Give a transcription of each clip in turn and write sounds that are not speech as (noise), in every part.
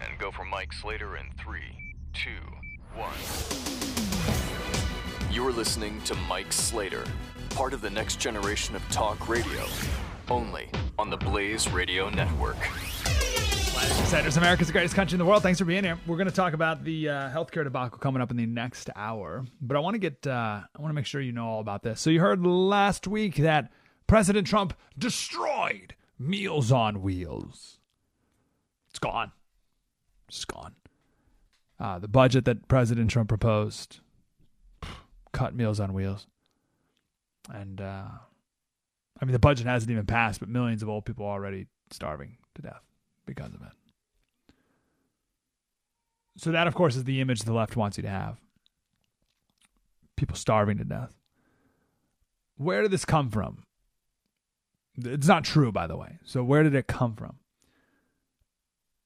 And go for Mike Slater in three, two, one. You're listening to Mike Slater, part of the next generation of talk radio, only on the Blaze Radio Network. Insiders, America's the greatest country in the world. Thanks for being here. We're going to talk about the uh, healthcare debacle coming up in the next hour, but I want to get, uh, I want to make sure you know all about this. So you heard last week that President Trump destroyed Meals on Wheels. It's gone. It's gone. Uh, the budget that President Trump proposed cut Meals on Wheels. And, uh, I mean, the budget hasn't even passed, but millions of old people are already starving to death because of it. So, that, of course, is the image the left wants you to have people starving to death. Where did this come from? It's not true, by the way. So, where did it come from?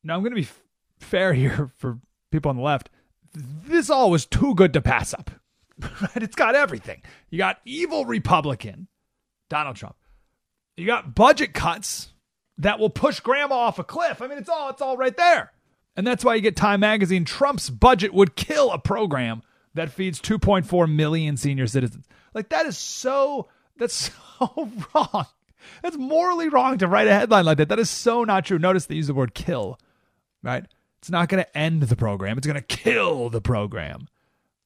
Now, I'm going to be f- fair (laughs) here for people on the left. This all was too good to pass up. (laughs) Right? It's got everything. You got evil Republican Donald Trump. You got budget cuts that will push grandma off a cliff. I mean, it's all it's all right there. And that's why you get Time magazine Trump's budget would kill a program that feeds 2.4 million senior citizens. Like that is so that's (laughs) so wrong. That's morally wrong to write a headline like that. That is so not true. Notice they use the word kill, right? It's not going to end the program. It's going to kill the program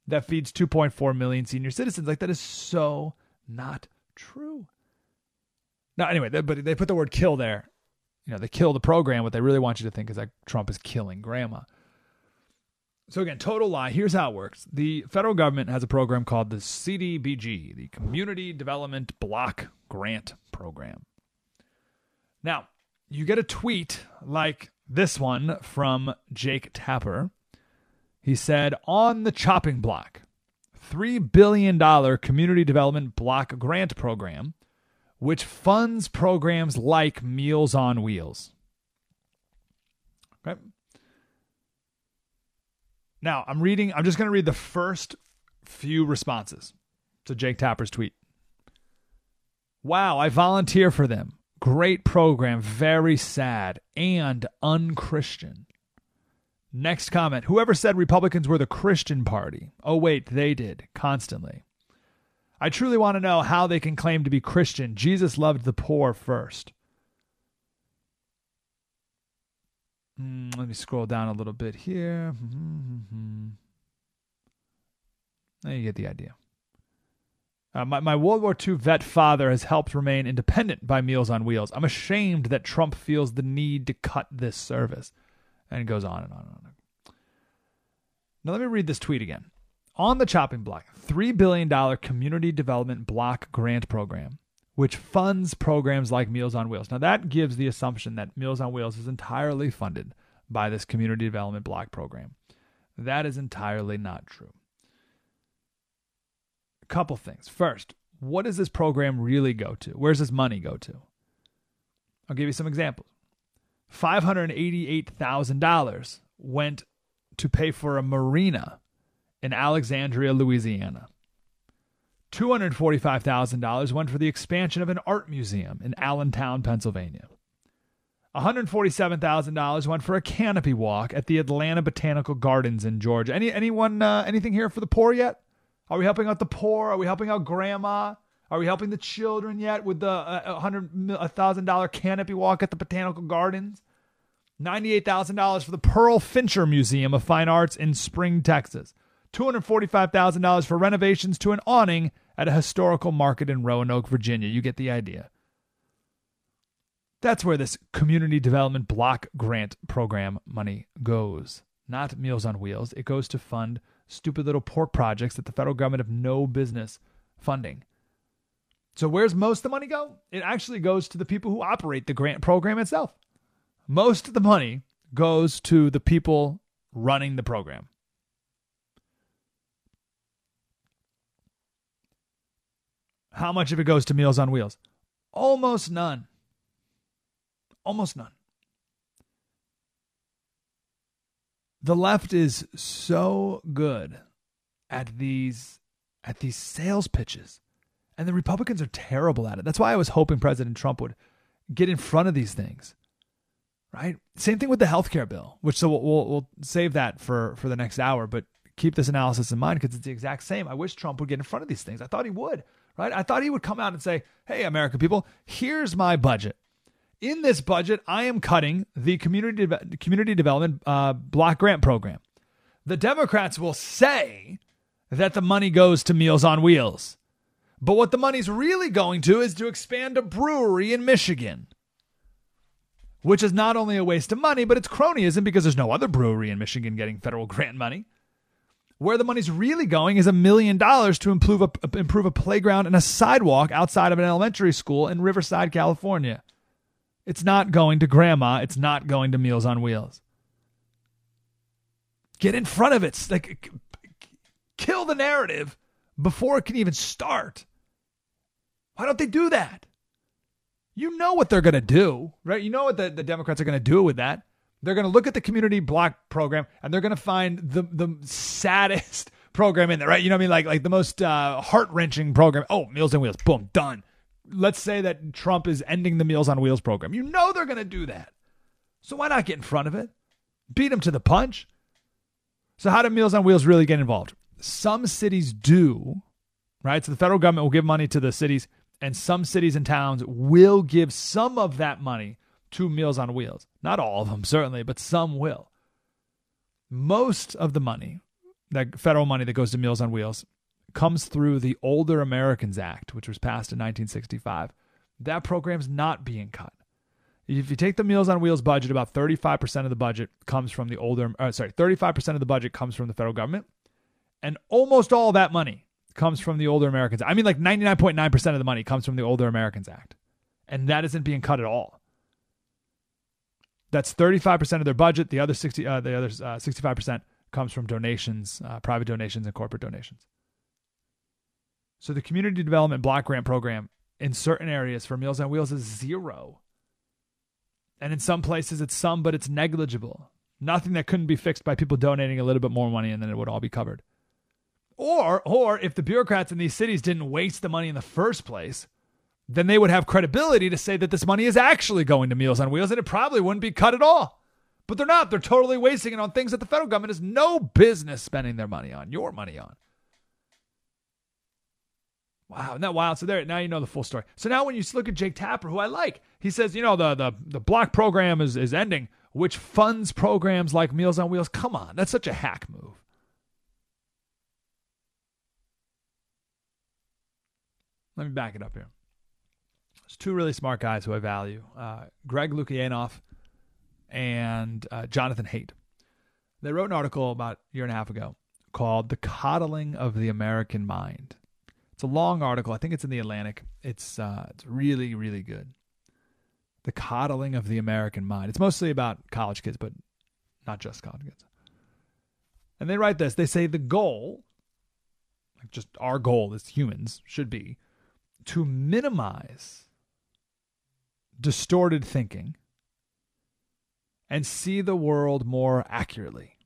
that feeds 2.4 million senior citizens. Like that is so not true. Now, anyway, they, but they put the word kill there. You know, they kill the program. What they really want you to think is that Trump is killing grandma. So again, total lie. Here's how it works. The federal government has a program called the CDBG, the Community Development Block Grant Program. Now, you get a tweet like this one from Jake Tapper. He said, on the chopping block, $3 billion community development block grant program, which funds programs like Meals on Wheels. Okay. Now, I'm reading, I'm just going to read the first few responses to Jake Tapper's tweet. Wow, I volunteer for them. Great program, very sad and unchristian. Next comment Whoever said Republicans were the Christian party? Oh, wait, they did, constantly. I truly want to know how they can claim to be Christian. Jesus loved the poor first. Mm, let me scroll down a little bit here. Mm-hmm. Now you get the idea. Uh, my, my World War II vet father has helped remain independent by Meals on Wheels. I'm ashamed that Trump feels the need to cut this service. And it goes on and on and on. Now, let me read this tweet again. On the chopping block, $3 billion community development block grant program, which funds programs like Meals on Wheels. Now, that gives the assumption that Meals on Wheels is entirely funded by this community development block program. That is entirely not true. A couple things. First, what does this program really go to? Where's this money go to? I'll give you some examples. $588,000 went to pay for a marina in Alexandria, Louisiana. $245,000 went for the expansion of an art museum in Allentown, Pennsylvania. $147,000 went for a canopy walk at the Atlanta Botanical Gardens in Georgia. Any anyone uh, anything here for the poor yet? Are we helping out the poor? Are we helping out grandma? Are we helping the children yet with the uh, hundred a thousand dollar canopy walk at the botanical gardens? Ninety-eight thousand dollars for the Pearl Fincher Museum of Fine Arts in Spring, Texas. Two hundred forty-five thousand dollars for renovations to an awning at a historical market in Roanoke, Virginia. You get the idea. That's where this community development block grant program money goes. Not Meals on Wheels. It goes to fund stupid little pork projects that the federal government have no business funding. So where's most of the money go? It actually goes to the people who operate the grant program itself. Most of the money goes to the people running the program. How much of it goes to Meals on Wheels? Almost none. Almost none. The left is so good at these at these sales pitches. And the Republicans are terrible at it. That's why I was hoping President Trump would get in front of these things. Right? Same thing with the health care bill, which so we'll, we'll, we'll save that for for the next hour, but keep this analysis in mind because it's the exact same. I wish Trump would get in front of these things. I thought he would, right? I thought he would come out and say, "Hey, American people, here's my budget in this budget, I am cutting the community de- community development uh, block grant program. The Democrats will say that the money goes to Meals on Wheels, but what the money's really going to is to expand a brewery in Michigan, which is not only a waste of money, but it's cronyism because there's no other brewery in Michigan getting federal (laughs) grant money. Where the money's really going is a million dollars to improve a, improve a playground and a sidewalk outside of an elementary school in Riverside, California. It's not going to grandma. It's not going to Meals on Wheels. Get in front of it. Like, kill the narrative before it can even start. Why don't they do that? You know what they're going to do, right? You know what the, the Democrats are going to do with that. They're going to look at the community block program and they're going to find the the saddest (laughs) program in there, right? You know what I mean? Like like the most uh, heart wrenching program. Oh, Meals on Wheels, boom, done let's say that Trump is ending the Meals on Wheels program. You know they're going to do that. So why not get in front of it? Beat them to the punch. So, how do Meals on Wheels really get involved? Some cities do, right? So, the federal government will give money to the cities, and some cities and towns will give some of that money to Meals on Wheels. Not all of them, certainly, but some will. Most of the money, that federal money that goes to Meals on Wheels, comes through the Older Americans Act, which was passed in 1965. That program's not being cut. If you take the Meals on Wheels budget, about 35% of the budget comes from the older, uh, sorry, 35% of the budget comes from the federal government, and almost all that money comes from the Older Americans. I mean, like 99.9% of the money comes from the Older Americans Act, and that isn't being cut at all. That's 35% of their budget. The other 60, uh, the other uh, 65% comes from donations, uh, private donations, and corporate donations. So the community development block grant program in certain areas for Meals on Wheels is zero. And in some places it's some, but it's negligible. Nothing that couldn't be fixed by people donating a little bit more money and then it would all be covered. Or or if the bureaucrats in these cities didn't waste the money in the first place, then they would have credibility to say that this money is actually going to Meals on Wheels and it probably wouldn't be cut at all. But they're not. They're totally wasting it on things that the federal government has no business spending their money on, your money on. Wow, isn't that wild? So there, now you know the full story. So now when you look at Jake Tapper, who I like, he says, you know, the the the block program is is ending, which funds programs like Meals on Wheels. Come on, that's such a hack move. Let me back it up here. There's two really smart guys who I value: uh, Greg Lukianoff and uh, Jonathan Haidt. They wrote an article about a year and a half ago called "The Coddling of the American Mind." It's a long article. I think it's in the Atlantic. It's uh, it's really really good. The coddling of the American mind. It's mostly about college kids, but not just college kids. And they write this. They say the goal, like just our goal as humans, should be to minimize distorted thinking and see the world more accurately.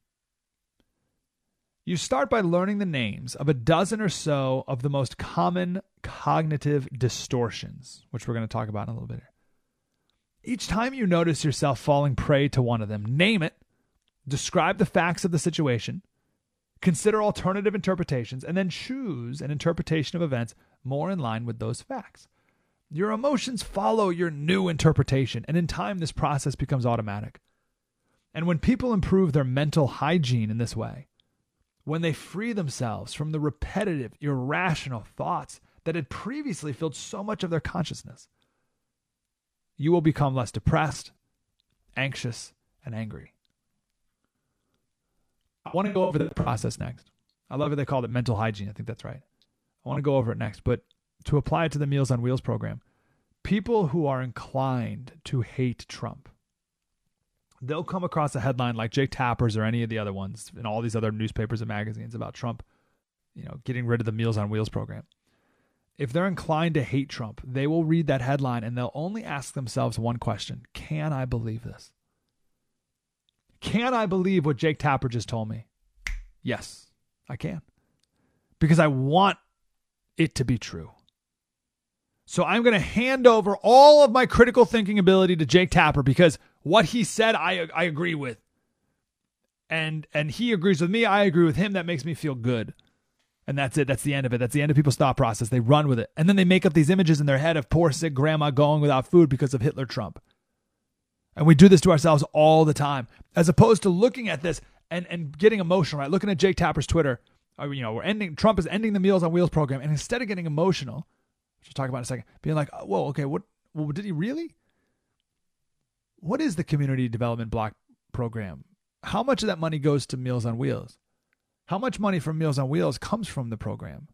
You start by learning the names of a dozen or so of the most common cognitive distortions, which we're going to talk about in a little bit here. Each time you notice yourself falling prey to one of them, name it, describe the facts of the situation, consider alternative interpretations, and then choose an interpretation of events more in line with those facts. Your emotions follow your new interpretation, and in time, this process becomes automatic. And when people improve their mental hygiene in this way, when they free themselves from the repetitive, irrational thoughts that had previously filled so much of their consciousness, you will become less depressed, anxious, and angry. I want to go over the process next. I love it. They called it mental hygiene. I think that's right. I want to go over it next, but to apply it to the Meals on Wheels program, people who are inclined to hate Trump, they'll come across a headline like Jake Tapper's or any of the other ones in all these other newspapers and magazines about Trump, you know, getting rid of the Meals on Wheels program. If they're inclined to hate Trump, they will read that headline and they'll only ask themselves one question Can I believe this? Can I believe what Jake Tapper just told me? Yes, I can. Because I want it to be true. So I'm going to hand over all of my critical thinking ability to Jake Tapper because what he said I I agree with. And and he agrees with me, I agree with him, that makes me feel good. And that's it. That's the end of it. That's the end of people's thought process. They run with it. And then they make up these images in their head of poor sick grandma going without food because of Hitler Trump. And we do this to ourselves all the time, as opposed to looking at this and, and getting emotional, right? Looking at Jake Tapper's Twitter, uh, you know, we're ending, Trump is ending the Meals on Wheels program. And instead of getting emotional, which we'll talk about in a second, being like, oh, whoa, okay, what, well, did he really? What is the community development block program? How much of that money goes to Meals on Wheels? How much money from Meals on Wheels comes from the program?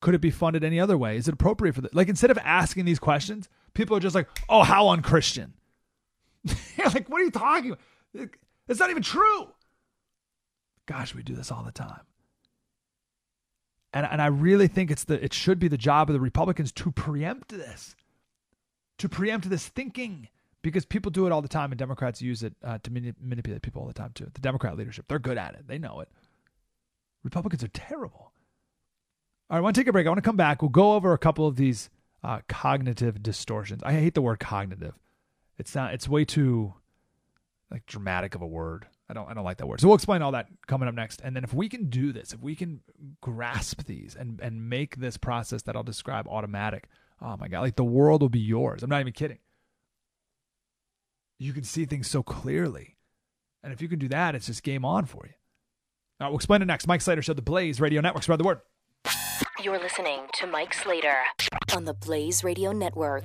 Could it be funded any other way? Is it appropriate for the like instead of asking these questions, people are just like, "Oh, how unchristian." (laughs) Like, "What are you talking about? It's not even true." Gosh, we do this all the time. And and I really think it's the it should be the job of the Republicans to preempt this. To preempt this thinking because people do it all the time and Democrats use it uh, to manipulate people all the time too. The Democrat leadership, they're good at it. They know it. Republicans are terrible. All right, I want to take a break. I want to come back. We'll go over a couple of these uh, cognitive distortions. I hate the word cognitive. It's not. It's way too like dramatic of a word. I don't. I don't like that word. So we'll explain all that coming up next. And then if we can do this, if we can grasp these and and make this process that I'll describe automatic, oh my god, like the world will be yours. I'm not even kidding. You can see things so clearly, and if you can do that, it's just game on for you. All right, we'll explain it next. Mike Slater Show, the Blaze Radio Network. Spread the word. You're listening to Mike Slater on the Blaze Radio Network.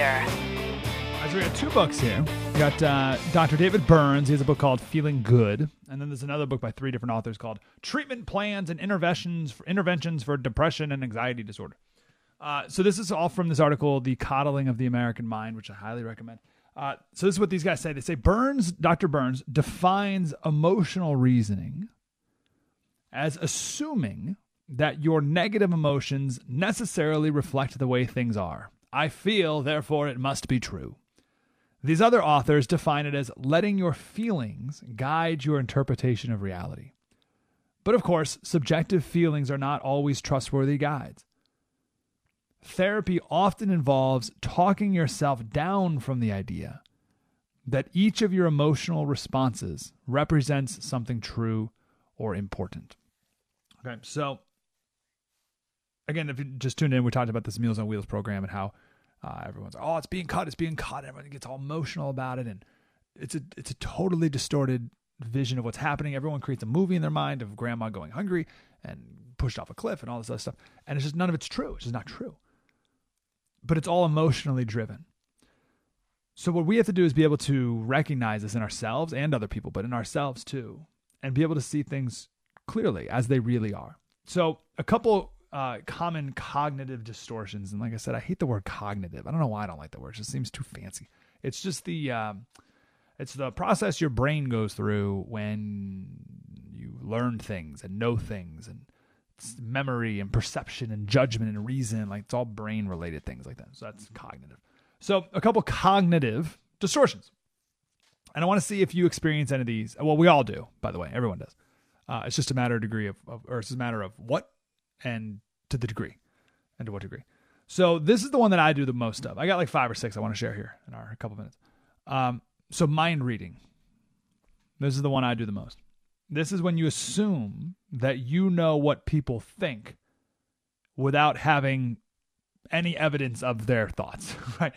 Slater. So we got two books here. We got uh, Dr. David Burns. He has a book called Feeling Good, and then there's another book by three different authors called Treatment Plans and Interventions for Interventions for Depression and Anxiety Disorder. Uh, so this is all from this article, "The Coddling of the American Mind," which I highly recommend. Uh, so this is what these guys say. They say Burns, Dr. Burns, defines emotional reasoning as assuming that your negative emotions necessarily reflect the way things are. I feel, therefore it must be true. These other authors define it as letting your feelings guide your interpretation of reality. But of course, subjective feelings are not always trustworthy guides. Therapy often involves talking yourself down from the idea that each of your emotional responses represents something true or important. Okay, so again, if you just tuned in, we talked about this Meals on Wheels program and how uh, everyone's oh, it's being cut, it's being cut. Everyone gets all emotional about it, and it's a it's a totally distorted vision of what's happening. Everyone creates a movie in their mind of grandma going hungry and pushed off a cliff and all this other stuff, and it's just none of it's true. It's just not true. But it's all emotionally driven. So what we have to do is be able to recognize this in ourselves and other people, but in ourselves too, and be able to see things clearly as they really are. So a couple uh, common cognitive distortions, and like I said, I hate the word cognitive. I don't know why I don't like the word. It just seems too fancy. It's just the um, it's the process your brain goes through when you learn things and know things and memory and perception and judgment and reason. Like it's all brain related things like that. So that's cognitive. So a couple cognitive distortions. And I want to see if you experience any of these. Well, we all do, by the way. Everyone does. Uh, it's just a matter of degree of, of, or it's just a matter of what and to the degree and to what degree. So this is the one that I do the most of. I got like five or six I want to share here in our couple minutes. Um, so mind reading. This is the one I do the most. This is when you assume that you know what people think without having any evidence of their thoughts, (laughs) right?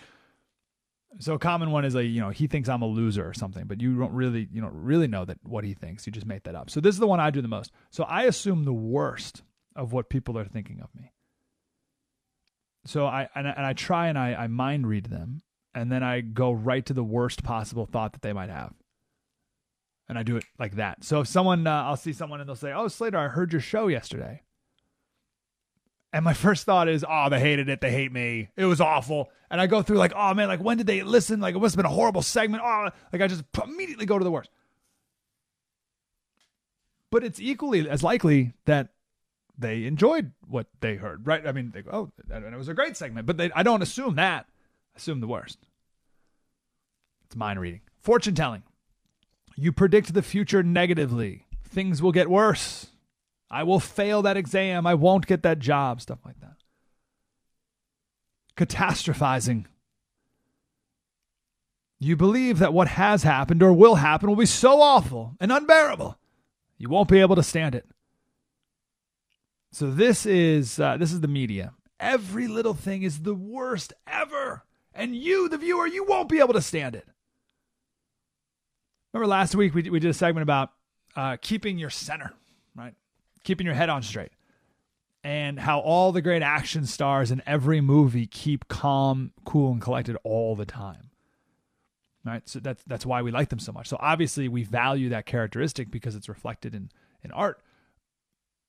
So a common one is like, you know, he thinks I'm a loser or something, but you don't really, you don't really know that what he thinks. You just made that up. So this is the one I do the most. So I assume the worst of what people are thinking of me. So I and I, and I try and I, I mind read them, and then I go right to the worst possible thought that they might have, and I do it like that. So if someone, uh, I'll see someone and they'll say, "Oh, Slater, I heard your show yesterday," and my first thought is, "Oh, they hated it. They hate me. It was awful." And I go through like, "Oh man, like when did they listen? Like it must have been a horrible segment." Oh, like I just immediately go to the worst. But it's equally as likely that they enjoyed what they heard, right? I mean, they go, oh, and it was a great segment, but they, I don't assume that. Assume the worst. It's mind reading. Fortune telling. You predict the future negatively. Things will get worse. I will fail that exam. I won't get that job. Stuff like that. Catastrophizing. You believe that what has happened or will happen will be so awful and unbearable, you won't be able to stand it. So this is uh, this is the media. Every little thing is the worst ever, and you, the viewer, you won't be able to stand it. Remember last week we we did a segment about uh, keeping your center, right? Keeping your head on straight, and how all the great action stars in every movie keep calm, cool, and collected all the time. Right, so that's that's why we like them so much. So obviously we value that characteristic because it's reflected in in art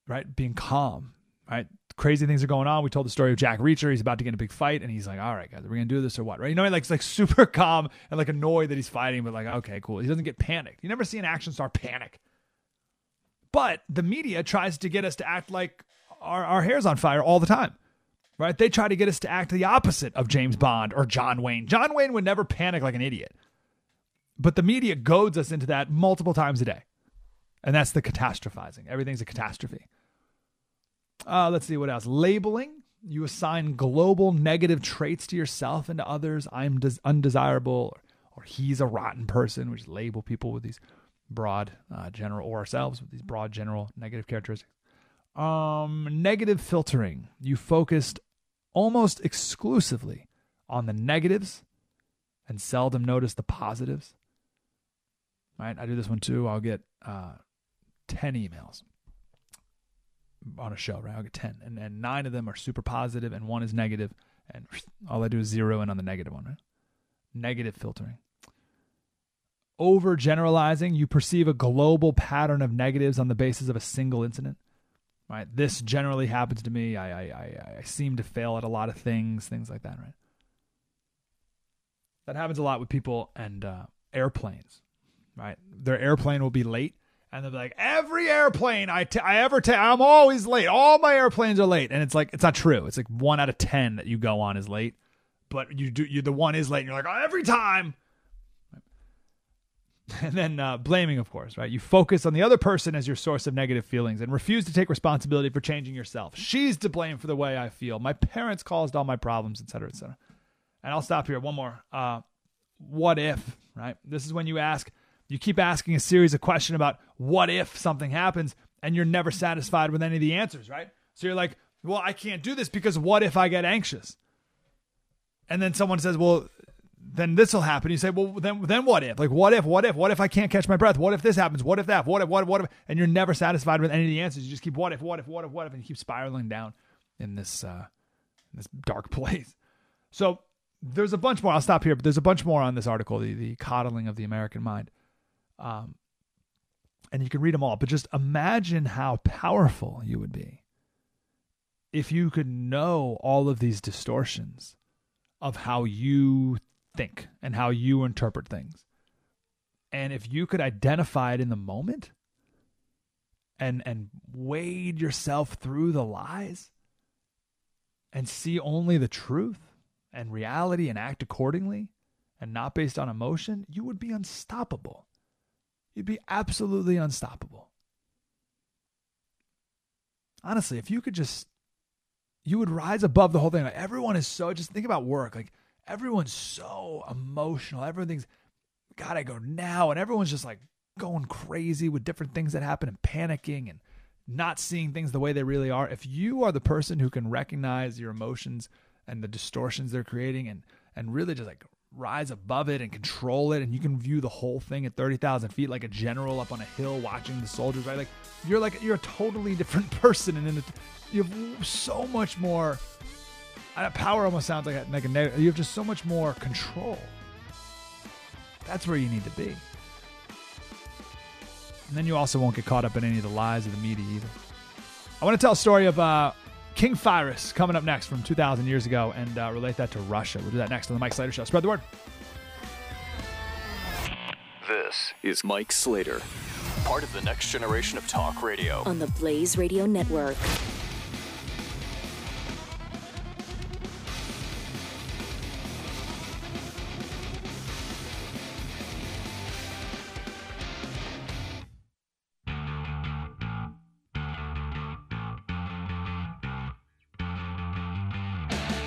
right? Being calm, right? Crazy things are going on. We told the story of Jack Reacher. He's about to get in a big fight, and he's like, "All right, guys, are we gonna do this or what?" Right? You know, he like like (laughs) super calm and like annoyed that he's fighting, but like, okay, cool. He doesn't get panicked. You never see an action star panic. But the media tries to get us to act like our, our hair's on fire all the time. Right? They try to get us to act the opposite of James Bond or John Wayne. John Wayne would never panic like an idiot. But the media goads us into that multiple times a day. And that's the catastrophizing. Everything's a catastrophe. Uh, let's see what else. Labeling. You assign global negative traits to yourself and to others. I'm des- undesirable, or, or, he's a rotten person. We just label people with these broad, uh, general, or ourselves with these broad, general negative characteristics. Um, negative filtering. You focused almost exclusively on the negatives and seldom notice the positives. Right? I do this one too. I'll get uh, 10 emails on a show, right? I'll get 10. And, and nine of them are super positive and one is negative, And (laughs) all I do is zero in on the negative one, right? Negative filtering. Overgeneralizing, you perceive a global pattern of negatives on the basis of a single incident. Right? This generally happens to me. I, I, I, I seem to fail at a lot of things, things like that, right? That happens a lot with people and uh, airplanes, right? Their airplane will be late and they'll be like, every airplane I, t- I ever take, I'm always late. All my airplanes are late, and it's like it's not true. It's like one out of ten that you go on is late, but you do you the one is late, and you're like, oh, every time. (laughs) And then uh, blaming, of course, right? You focus on the other person as your source of negative feelings and refuse to take responsibility for changing yourself. She's to blame for the way I feel. My parents caused all my problems, etc., etc. And I'll stop here. One more. Uh, what if? Right. This is when you ask you keep asking a series of questions about what if something happens, and you're never satisfied with any of the answers, right? So you're like, well, I can't do this because what if I get anxious? And then someone says, well, then this will happen. You say, well, then then what if? Like, what if? What if? What if I can't catch my breath? What if this happens? What if that? What if? What if? What if? And you're never satisfied with any of the answers. You just keep what if? What if? What if? What if? And you keep spiraling down in this uh, in this dark (laughs) place. So there's a bunch more. I'll stop here, but there's a bunch more on this article. The the coddling of the American mind. Um, and you can read them all, but just imagine how powerful you would be if you could know all of these distortions of how you think and how you interpret things. And if you could identify it in the moment and and wade yourself through the lies and see only the truth and reality and act accordingly and not based on emotion, you would be unstoppable. You'd be absolutely unstoppable. Honestly, if you could just you would rise above the whole thing. Like everyone is so just think about work. Like everyone's so emotional. Everything's gotta go now. And everyone's just like going crazy with different things that happen and panicking and not seeing things the way they really are. If you are the person who can recognize your emotions and the distortions they're creating and and really just like rise above it and control it and you can view the whole thing at 30,000 feet like a general up on a hill watching the soldiers right? Like you're like you're a totally different (laughs) person and in the, you have so much more uh, power almost sounds like a, like a negative you have just so much more control. That's where you need to be. And then you also won't get caught up in any of the lies of the media either. I want to tell a story of uh, King Pyrrhus coming up next from 2,000 years ago and uh, relate that to Russia. We'll do that next on the Mike Slater Show. Spread the word. This is Mike Slater, part of the next generation of talk radio. On the Blaze Radio Network.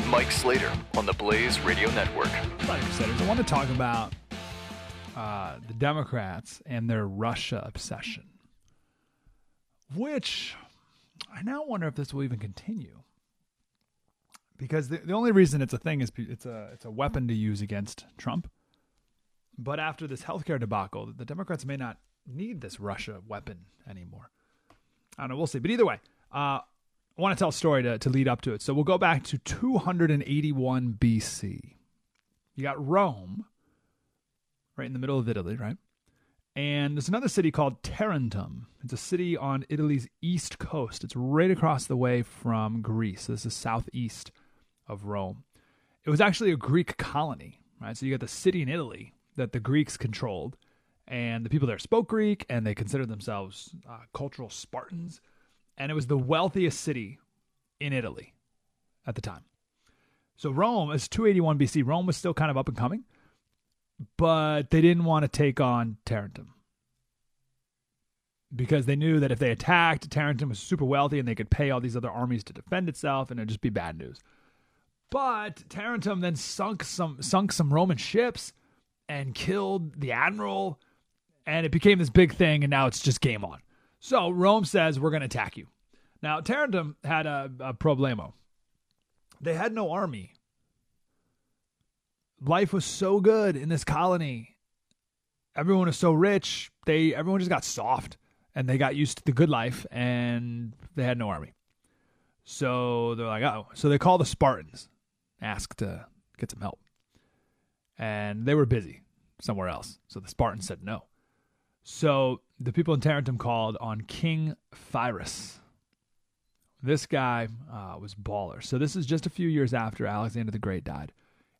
Mike Slater on the Blaze Radio Network. I said, I want to talk about uh, the Democrats and their Russia obsession, which I now wonder if this will even continue. Because the, the only reason it's a thing is it's a it's a weapon to use against Trump. But after this healthcare debacle, the Democrats may not need this Russia weapon anymore. I don't know. We'll see. But either way, uh, I want to tell a story to, to lead up to it. So we'll go back to 281 BC. You got Rome, right in the middle of Italy, right? And there's another city called Tarentum. It's a city on Italy's east coast. It's right across the way from Greece. So this is southeast of Rome. It was actually a Greek colony, right? So you got the city in Italy that the Greeks controlled, and the people there spoke Greek, and they considered themselves uh, cultural Spartans and it was the wealthiest city in Italy at the time. So Rome is 281 BC. Rome was still kind of up and coming, but they didn't want to take on Tarentum because they knew that if they attacked, Tarentum was super wealthy and they could pay all these other armies to defend itself, and it'd just be bad news. But Tarentum then sunk some sunk some Roman ships and killed the admiral, and it became this big thing, and now it's just game on. So Rome says, We're going to attack you. Now, Tarentum had a, a problemo. They had no army. Life was so good in this colony. Everyone was so rich. They everyone just got soft and they got used to the good life and they had no army. So they're like, oh. So they call the Spartans, ask to get some help. And they were busy somewhere else. So the Spartans said no. So the people in Tarentum called on King Pyrrhus. This guy uh, was baller. So this is just a few years after Alexander the Great died,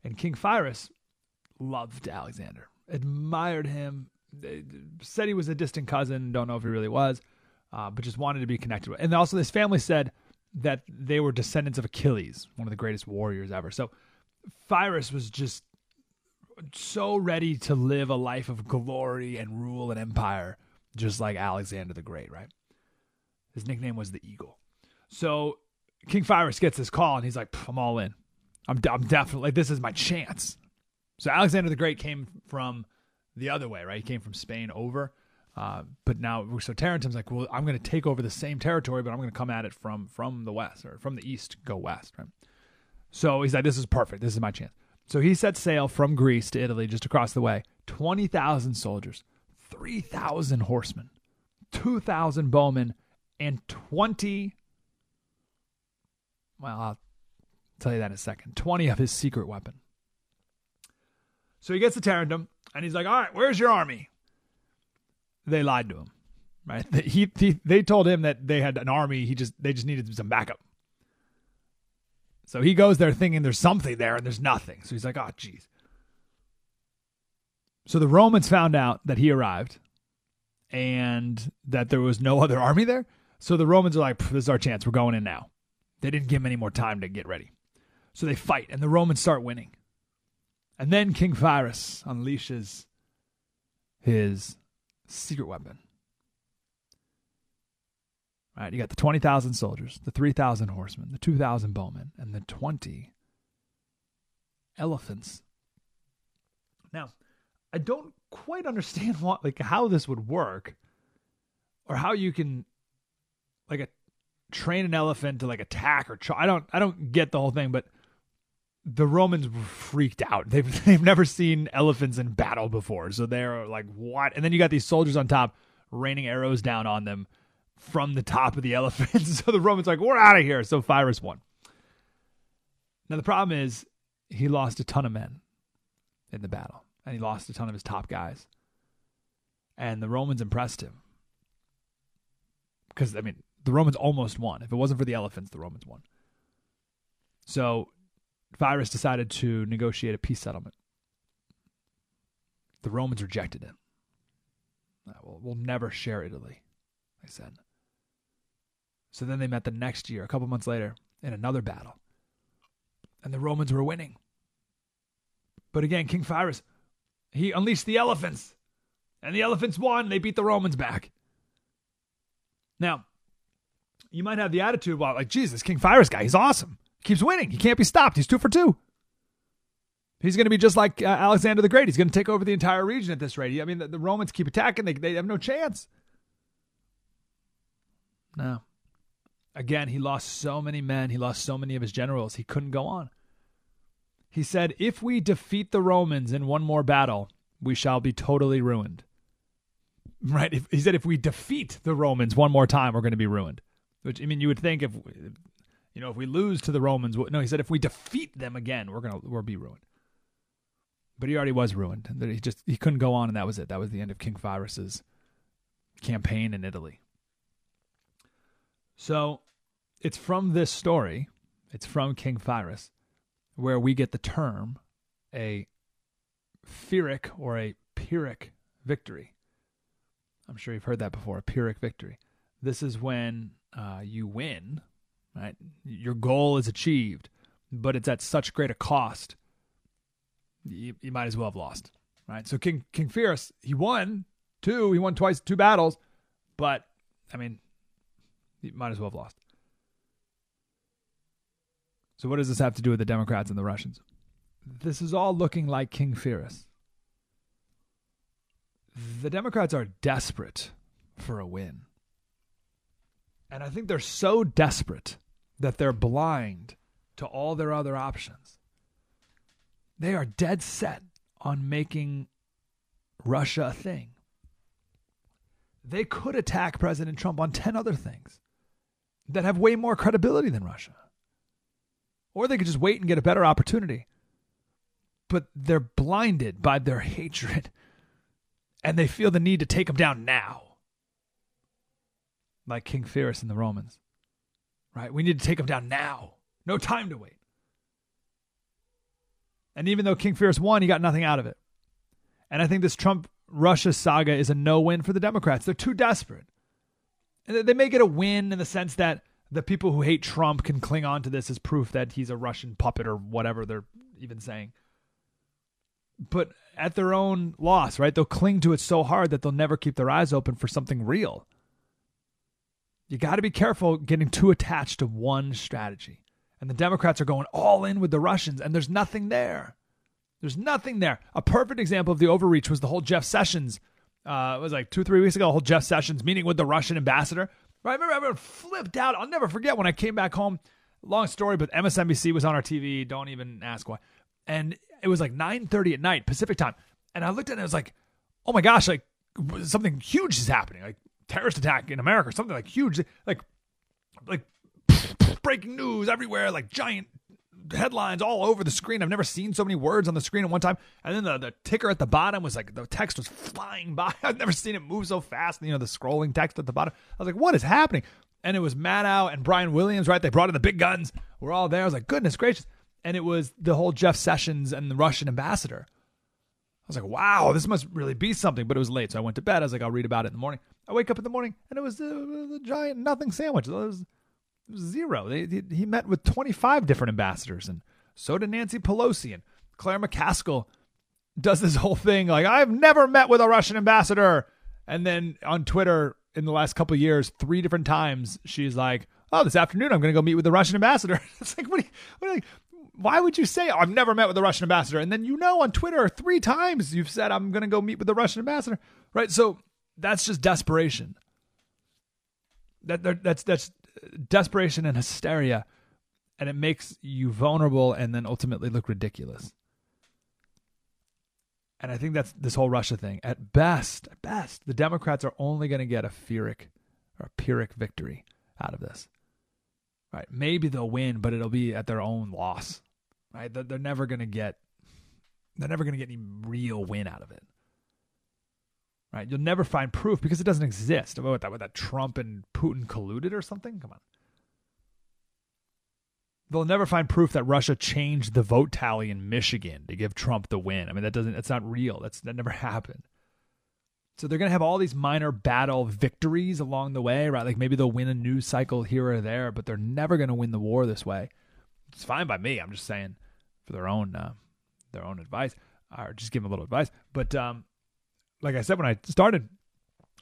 and King Pyrrhus loved Alexander, admired him, said he was a distant cousin. Don't know if he really was, uh, but just wanted to be connected with. And also, this family said that they were descendants of Achilles, one of the greatest warriors ever. So Pyrrhus was just so ready to live a life of glory and rule and empire just like Alexander the Great, right? His nickname was the Eagle. So King Pyrrhus gets this call and he's like, I'm all in. I'm, I'm definitely, this is my chance. So Alexander the Great came from the other way, right? He came from Spain over. Uh, but now, so Tarentum's like, well, I'm going to take over the same territory, but I'm going to come at it from from the west or from the east, go west, right? So he's like, this is perfect. This is my chance. So he set sail from Greece to Italy, just across the way. Twenty thousand soldiers, 3,000 horsemen, 2,000 bowmen, and 20. Well, I'll tell you that in a second. 20 of his secret weapon. So he gets to Tarentum and he's like, All right, where's your army? They lied to him, right? (laughs) He, he, they told him that they had an army. He just they just needed some backup. So he goes there thinking there's something there and there's nothing. So he's like, ah, oh, geez. So the Romans found out that he arrived and that there was no other army there. So the Romans are like, this is our chance. We're going in now. They didn't give him any more time to get ready. So they fight and the Romans start winning. And then King Pyrrhus unleashes his secret weapon. Right, you got the 20,000 soldiers, the 3,000 horsemen, the 2,000 bowmen, and the 20 elephants. Now, I don't quite understand (laughs) what like how this would work or how you can like a train an elephant to like attack or. I don't I don't get the whole thing, but the Romans freaked out. (laughs) They've they've never seen elephants in battle before, so they're like, "What?" And then you got these soldiers on top raining arrows down on them from the top of the (laughs) elephants. so the Romans like, "We're out of here." So Pyrrhus won. Now the problem is he lost a ton of men in the battle, and he lost a ton of his top guys. And the Romans impressed him because I mean the Romans almost won. If it wasn't for the elephants, the Romans won. So Pyrrhus decided to negotiate a peace settlement. The Romans rejected it. We'll, we'll never share Italy, they said. So then they met the next year, a couple months later, in another battle. And the Romans were winning. But again, King Pyrrhus, he unleashed the elephants. And the elephants won. They beat the Romans back. Now, you might have the attitude, well, like, Jesus, King Pyrrhus guy, he's awesome He keeps winning. He can't be stopped. He's two for two. He's going to be just like uh, Alexander the Great. He's going to take over the entire region at this rate. I mean, the, the Romans keep attacking. They, they have no chance. No. Again, he lost so many men. He lost so many of his generals. He couldn't go on. He said, If we defeat the Romans in one more battle, we shall be totally ruined. Right? If, he said, If we defeat the Romans one more time, we're going to be ruined. Which, I mean, you would think if you know, if we lose to the Romans, no, he said if we defeat them again, we're gonna we'll be ruined. But he already was ruined. He just he couldn't go on, and that was it. That was the end of King Pyrrhus's campaign in Italy. So, it's from this story, it's from King Pyrrhus, where we get the term a Pyrrhic or a Pyrrhic victory. I'm sure you've heard that before, a Pyrrhic victory. This is when uh, you win Right? Your goal is achieved, but it's at such great a cost. You, you might as well have lost. Right? So King King Pyrrhus, he won two. He won twice, two battles, but I mean, he might as well have lost. So what does this have to do with the Democrats and the Russians? This is all looking like King Pyrrhus. The Democrats are desperate for a win. And I think they're so desperate that they're blind to all their other options. They are dead set on making Russia a thing. They could attack President Trump on 10 other things that have way more credibility than Russia. Or they could just wait and get a better opportunity. But they're blinded by their hatred and they feel the need to take him down now. Like King Pyrrhus and the Romans right? We need to take him down now. No time to wait. And even though King Pyrrhus won, he got nothing out of it. And I think this Trump Russia saga is a no win for the Democrats. They're too desperate. And they may get a win in the sense that the people who hate Trump can cling on to this as proof that he's a Russian puppet or whatever they're even saying. But at their own loss, right? They'll cling to it so hard that they'll never keep their eyes open for something real. You got to be careful getting too attached to one strategy. And the Democrats are going all in with the Russians, and there's nothing there. There's nothing there. A perfect example of the overreach was the whole Jeff Sessions. Uh, it was like two, three weeks ago. Whole Jeff Sessions meeting with the Russian ambassador. I remember everyone flipped out. I'll never forget when I came back home. Long story, but MSNBC was on our TV. Don't even ask why. And it was like 9:30 at night Pacific time, and I looked at it. and I was like, "Oh my gosh! Like something huge is happening. Like terrorist attack in America or something like huge, like like (laughs) breaking news everywhere, like giant headlines all over the screen. I've never seen so many words on the screen at one time. And then the, the ticker at the bottom was like the text was flying by. (laughs) I've never seen it move so fast. You know, the scrolling text at the bottom. I was like, what is happening? And it was Maddow and Brian Williams, right? They brought in the big guns. We're all there. I was like, goodness gracious. And it was the whole Jeff Sessions and the Russian ambassador. I was like, wow, this must really be something. But it was late, so I went to bed. I was like, I'll read about it in the morning. I wake up in the morning, and it was uh, a, giant nothing sandwich. It was zero. They, he, he met with 25 different ambassadors, and so did Nancy Pelosi and Claire McCaskill does this (laughs) whole thing like I've never met with a Russian ambassador, and then on Twitter in the last couple years, three different times she's like, "Oh, this afternoon I'm going to go meet with the Russian ambassador." (laughs) it's like, what? You, what like, why would you say I've never met with the Russian ambassador, and then you know on Twitter three times you've said I'm going to go meet with the Russian ambassador, right? So that's just desperation. That that's that's desperation and hysteria, and it makes you vulnerable, and then ultimately look ridiculous. And I think that's this whole Russia thing. At best, at best, the Democrats are only going to get a Pyrrhic or a Pyrrhic victory out of this. Right? Maybe they'll win, but it'll be at their own loss. Right? They're never going to get they're never going to get any real win out of it. Right? You'll never find proof because it doesn't exist. What about that, what that Trump and Putin colluded or something? Come on. They'll never find proof that Russia changed the vote tally in Michigan to give Trump the win. I mean, that doesn't, that's not real. That's, that never happened. So they're going to have all these minor battle victories along the way, right? Like maybe they'll win a news cycle here or there, but they're never going to win the war this way. It's fine by me. I'm just saying for their own, uh, their own advice or just give them a little advice. But, um, like I said, when I started,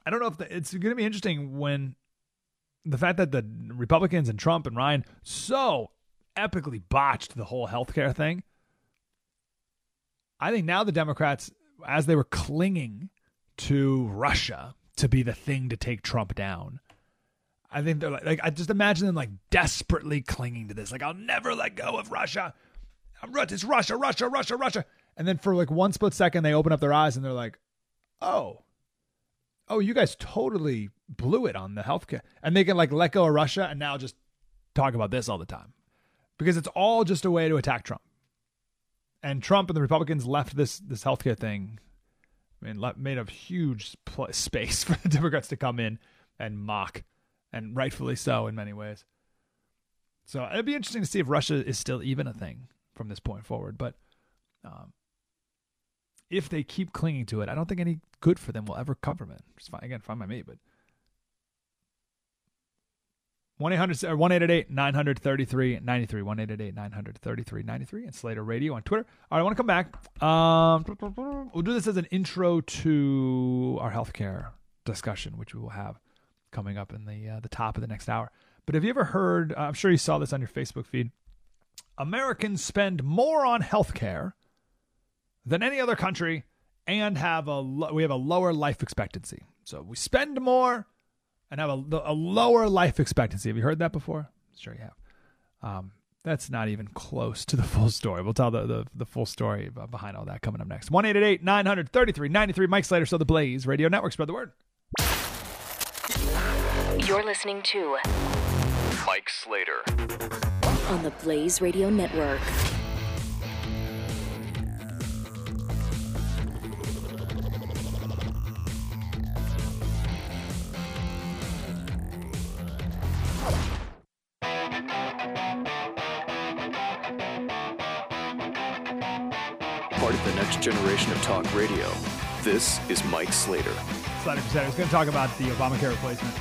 I don't know if the, it's going to be interesting when the fact that the Republicans and Trump and Ryan so epically botched the whole healthcare thing. I think now the Democrats, as they were clinging to Russia to be the thing to take Trump down, I think they're like, like I just imagine them like desperately clinging to this. Like, I'll never let go of Russia. It's Russia, Russia, Russia, Russia. And then for like one split second, they open up their eyes and they're like, oh, oh, you guys totally blew it on the healthcare. And they can like let go of Russia and now just talk about this all the time because it's all just a way to attack Trump. And Trump and the Republicans left this this healthcare thing, I mean, made a huge space (laughs) for the Democrats to come in and mock, and rightfully so in many ways. So it'd be interesting to see if Russia is still even a thing from this point forward. But um, if they keep clinging to it, I don't think any good for them will ever come from it. It's fine again, fine by me, but 1 800 1 900 33 93. 1 900 33 93. And Slater Radio on Twitter. All right, I want to come back. Um, we'll do this as an intro to our healthcare discussion, which we will have coming up in the uh, the top of the next hour. But have you ever heard? I'm sure you saw this on your Facebook feed. Americans spend more on healthcare than any other country, and have a we have a lower life expectancy. So we spend more and have a, a lower life expectancy. Have you heard that before? Sure you have. Um, that's not even close to the full story. We'll tell the, the, the full story behind all that coming up next. 1 933 93. Mike Slater, so the Blaze Radio Network. Spread the word. You're listening to Mike Slater on the Blaze Radio Network. Generation of talk radio. This is Mike Slater. Slater I was going to talk about the Obamacare replacement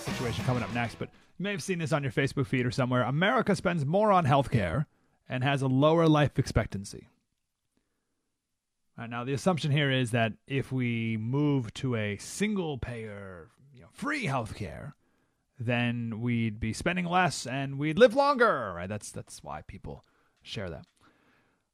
situation coming up next, but you may have seen this on your Facebook feed or somewhere. America spends more on healthcare and has a lower life expectancy. Now, the assumption here is that if we move to a single payer, you know, free healthcare, then we'd be spending less and we'd live longer. Right? That's that's why people share that.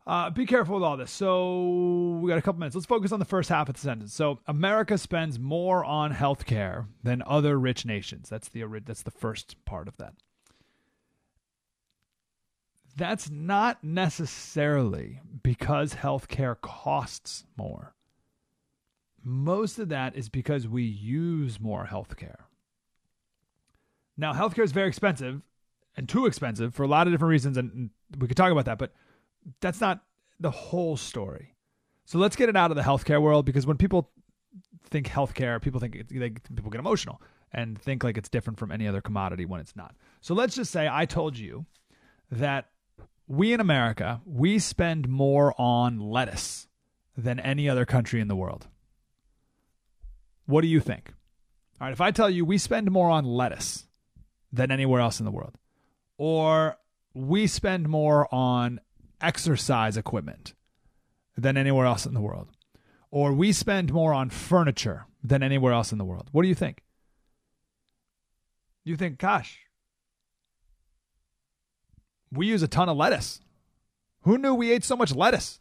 Uh, be careful with all this. So we got a couple minutes. Let's focus on the first half of the sentence. So America spends more on healthcare than other rich nations. That's the that's the first part of that. That's not necessarily because healthcare costs more. Most of that is because we use more healthcare. Now, healthcare is very expensive and too expensive for a lot of different reasons, and we could talk about that. But that's not the whole story. So let's get it out of the healthcare world because when people think healthcare, people think they, people get emotional, and think like it's different from any other commodity when it's not. So let's just say I told you that we in America, we spend more on lettuce than any other country in the world. What do you think? All right, if I tell you we spend more on lettuce than anywhere else in the world, or we spend more on exercise equipment than anywhere else in the world, or we spend more on furniture than anywhere else in the world, what do you think? You think, gosh, we use a ton of lettuce. Who knew we ate so much lettuce?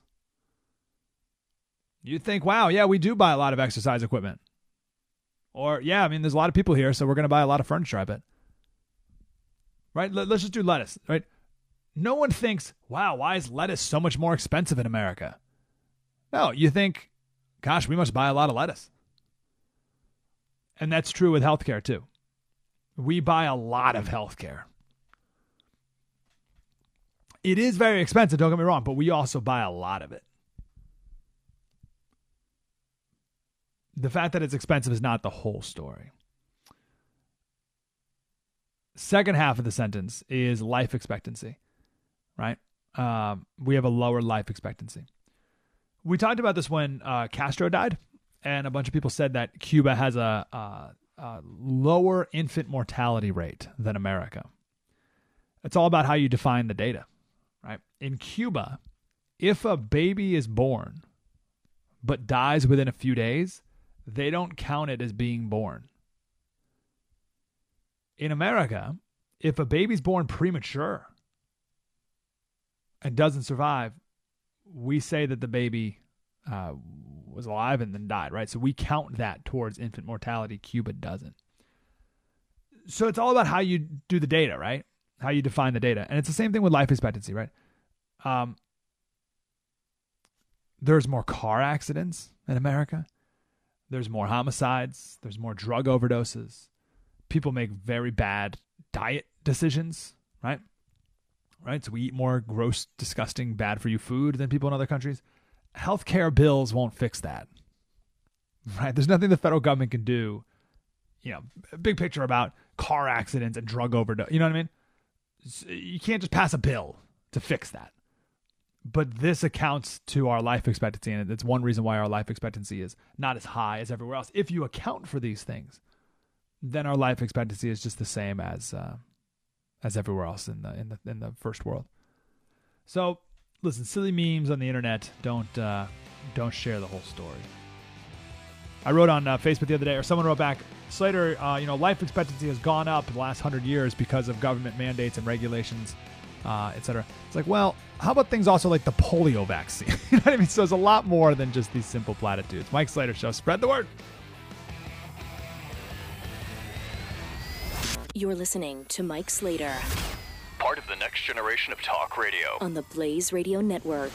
You think, wow, yeah, we do buy a lot of exercise equipment. Or, yeah, I mean, there's a lot of people here, so we're going to buy a lot of furniture, I bet. Right? Let's just do lettuce, right? No one thinks, wow, why is lettuce so much more expensive in America? No, you think, gosh, we must buy a lot of lettuce. And that's true with healthcare, too. We buy a lot of healthcare. It is very expensive, don't get me wrong, but we also buy a lot of it. The fact that it's expensive is not the whole story. Second half of the sentence is life expectancy, right? Um, we have a lower life expectancy. We talked about this when uh, Castro died, and a bunch of people said that Cuba has a, a, a lower infant mortality rate than America. It's all about how you define the data right? In Cuba, if a baby is born but dies within a few days, they don't count it as being born. In America, if a baby's born premature and doesn't survive, we say that the baby uh, was alive and then died, right? So we count that towards infant mortality. Cuba doesn't. So it's all about how you do the data, right? how you define the data. And it's the same thing with life expectancy, right? Um, there's more car accidents in America. There's more homicides. There's more drug overdoses. People make very bad diet decisions, right? Right? So we eat more gross, disgusting, bad for you food than people in other countries. Healthcare bills won't fix that. Right? There's nothing the federal government can do, you know, big picture about car accidents and drug overdose. You know what I mean? you can't just pass a bill to fix that. But this accounts to our life expectancy, and it's one reason why our life expectancy is not as high as everywhere else. If you account for these things, then our life expectancy is just the same as uh, as everywhere else in the in the in the first world. So, listen, silly memes on the internet don't uh, don't share the whole story. I wrote on uh, Facebook the other day, or someone wrote back, Slater, uh, you know, life expectancy has gone up the last hundred years because of government mandates and regulations, uh, et cetera. It's like, well, how about things also like the polio vaccine? (laughs) you know what I mean? So it's a lot more than just these simple platitudes. Mike Slater Show, spread the word. You're listening to Mike Slater Part of the next generation of talk radio. on the Blaze Radio Network.